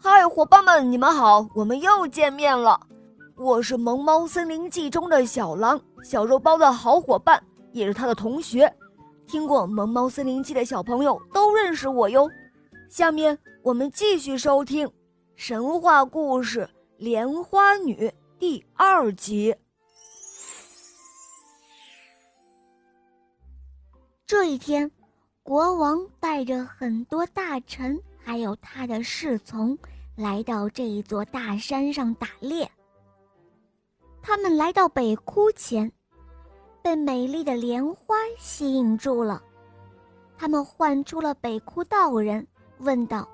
嗨，伙伴们，你们好，我们又见面了。我是《萌猫森林记》中的小狼，小肉包的好伙伴，也是他的同学。听过《萌猫森林记》的小朋友都认识我哟。下面我们继续收听神话故事《莲花女》第二集。这一天，国王带着很多大臣，还有他的侍从，来到这一座大山上打猎。他们来到北窟前。被美丽的莲花吸引住了，他们唤出了北窟道人，问道：“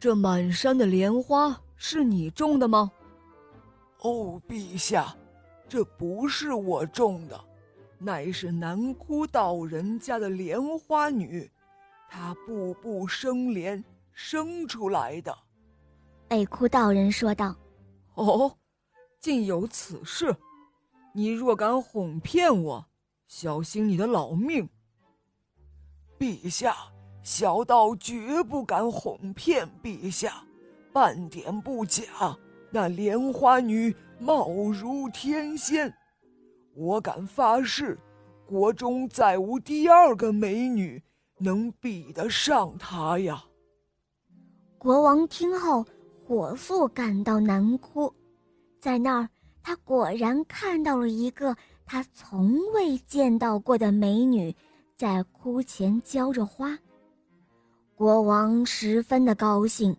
这满山的莲花是你种的吗？”“哦，陛下，这不是我种的，乃是南窟道人家的莲花女，她步步生莲生出来的。”北窟道人说道。“哦，竟有此事。”你若敢哄骗我，小心你的老命。陛下，小道绝不敢哄骗陛下，半点不假。那莲花女貌如天仙，我敢发誓，国中再无第二个美女能比得上她呀！国王听后，火速赶到南窟，在那儿。他果然看到了一个他从未见到过的美女，在窟前浇着花。国王十分的高兴，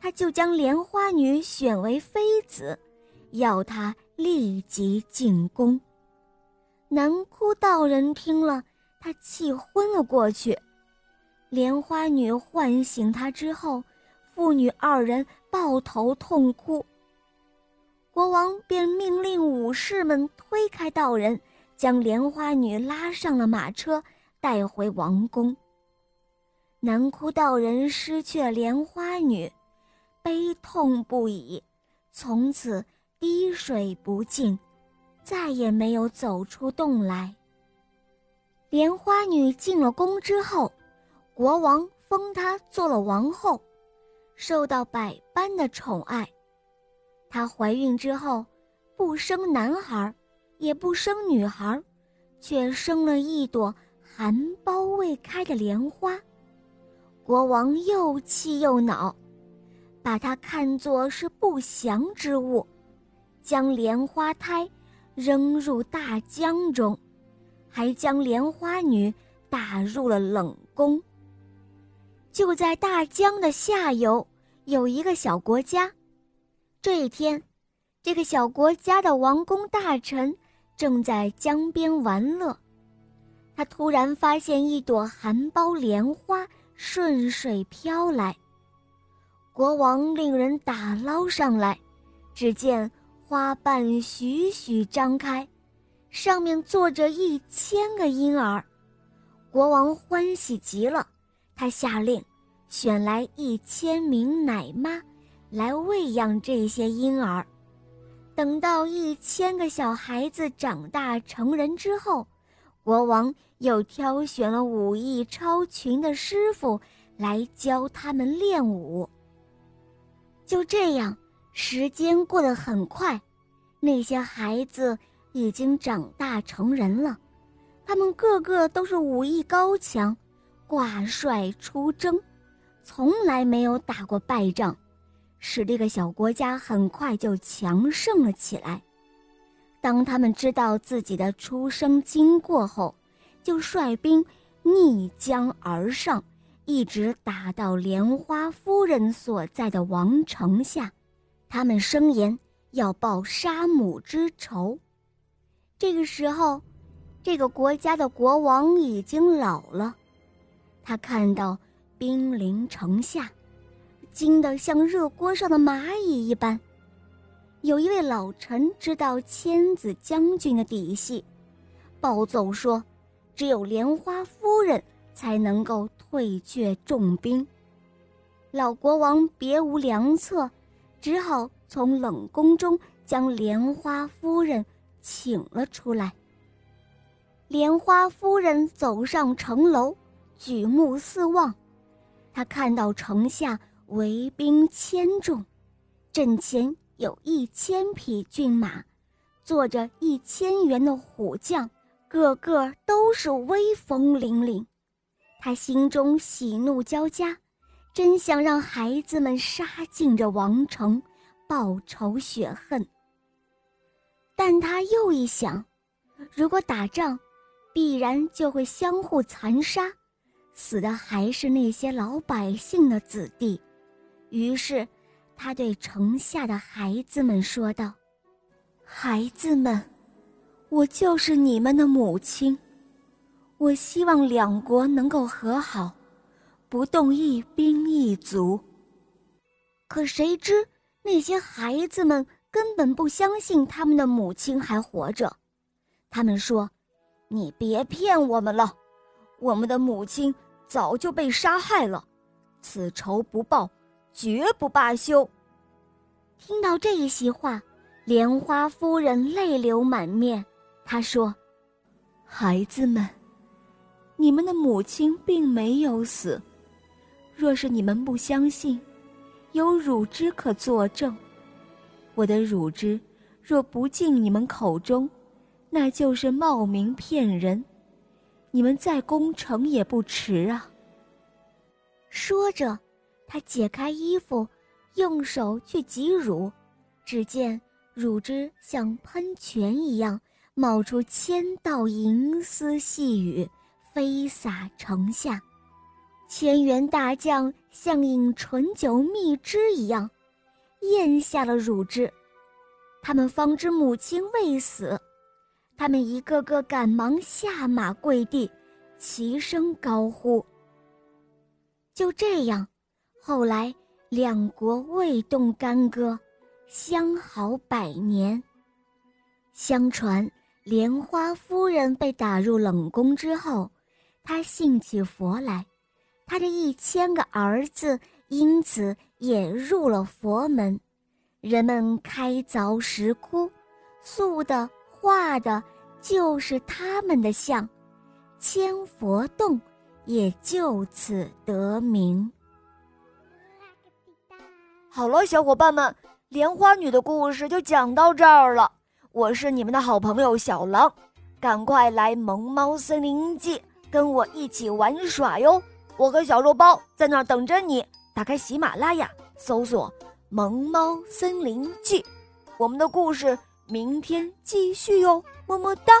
他就将莲花女选为妃子，要她立即进宫。南窟道人听了，他气昏了过去。莲花女唤醒他之后，父女二人抱头痛哭。国王便命令武士们推开道人，将莲花女拉上了马车，带回王宫。南窟道人失去了莲花女，悲痛不已，从此滴水不进，再也没有走出洞来。莲花女进了宫之后，国王封她做了王后，受到百般的宠爱。她怀孕之后，不生男孩，也不生女孩，却生了一朵含苞未开的莲花。国王又气又恼，把她看作是不祥之物，将莲花胎扔入大江中，还将莲花女打入了冷宫。就在大江的下游，有一个小国家。这一天，这个小国家的王公大臣正在江边玩乐，他突然发现一朵含苞莲花顺水飘来。国王令人打捞上来，只见花瓣徐徐张开，上面坐着一千个婴儿。国王欢喜极了，他下令选来一千名奶妈。来喂养这些婴儿，等到一千个小孩子长大成人之后，国王又挑选了武艺超群的师傅来教他们练武。就这样，时间过得很快，那些孩子已经长大成人了，他们个个都是武艺高强，挂帅出征，从来没有打过败仗。使这个小国家很快就强盛了起来。当他们知道自己的出生经过后，就率兵逆江而上，一直打到莲花夫人所在的王城下。他们声言要报杀母之仇。这个时候，这个国家的国王已经老了，他看到兵临城下。惊得像热锅上的蚂蚁一般。有一位老臣知道千子将军的底细，暴奏说：“只有莲花夫人才能够退却重兵。”老国王别无良策，只好从冷宫中将莲花夫人请了出来。莲花夫人走上城楼，举目四望，她看到城下。围兵千众，阵前有一千匹骏马，坐着一千员的虎将，个个都是威风凛凛。他心中喜怒交加，真想让孩子们杀进这王城，报仇雪恨。但他又一想，如果打仗，必然就会相互残杀，死的还是那些老百姓的子弟。于是，他对城下的孩子们说道：“孩子们，我就是你们的母亲。”我希望两国能够和好，不动一兵一卒。可谁知那些孩子们根本不相信他们的母亲还活着，他们说：“你别骗我们了，我们的母亲早就被杀害了，此仇不报，绝不罢休。”听到这一席话，莲花夫人泪流满面。她说：“孩子们。”你们的母亲并没有死，若是你们不相信，有乳汁可作证。我的乳汁若不进你们口中，那就是冒名骗人。你们再攻城也不迟啊。说着，他解开衣服，用手去挤乳，只见乳汁像喷泉一样冒出千道银丝细雨。飞洒城下，千员大将像饮醇酒蜜汁一样，咽下了乳汁。他们方知母亲未死，他们一个个赶忙下马跪地，齐声高呼。就这样，后来两国未动干戈，相好百年。相传，莲花夫人被打入冷宫之后。她信起佛来，她这一千个儿子因此也入了佛门。人们开凿石窟，塑的、画的，就是他们的像，千佛洞也就此得名。好了，小伙伴们，莲花女的故事就讲到这儿了。我是你们的好朋友小狼，赶快来萌猫森林记。跟我一起玩耍哟！我和小肉包在那儿等着你。打开喜马拉雅，搜索《萌猫森林记》，我们的故事明天继续哟！么么哒。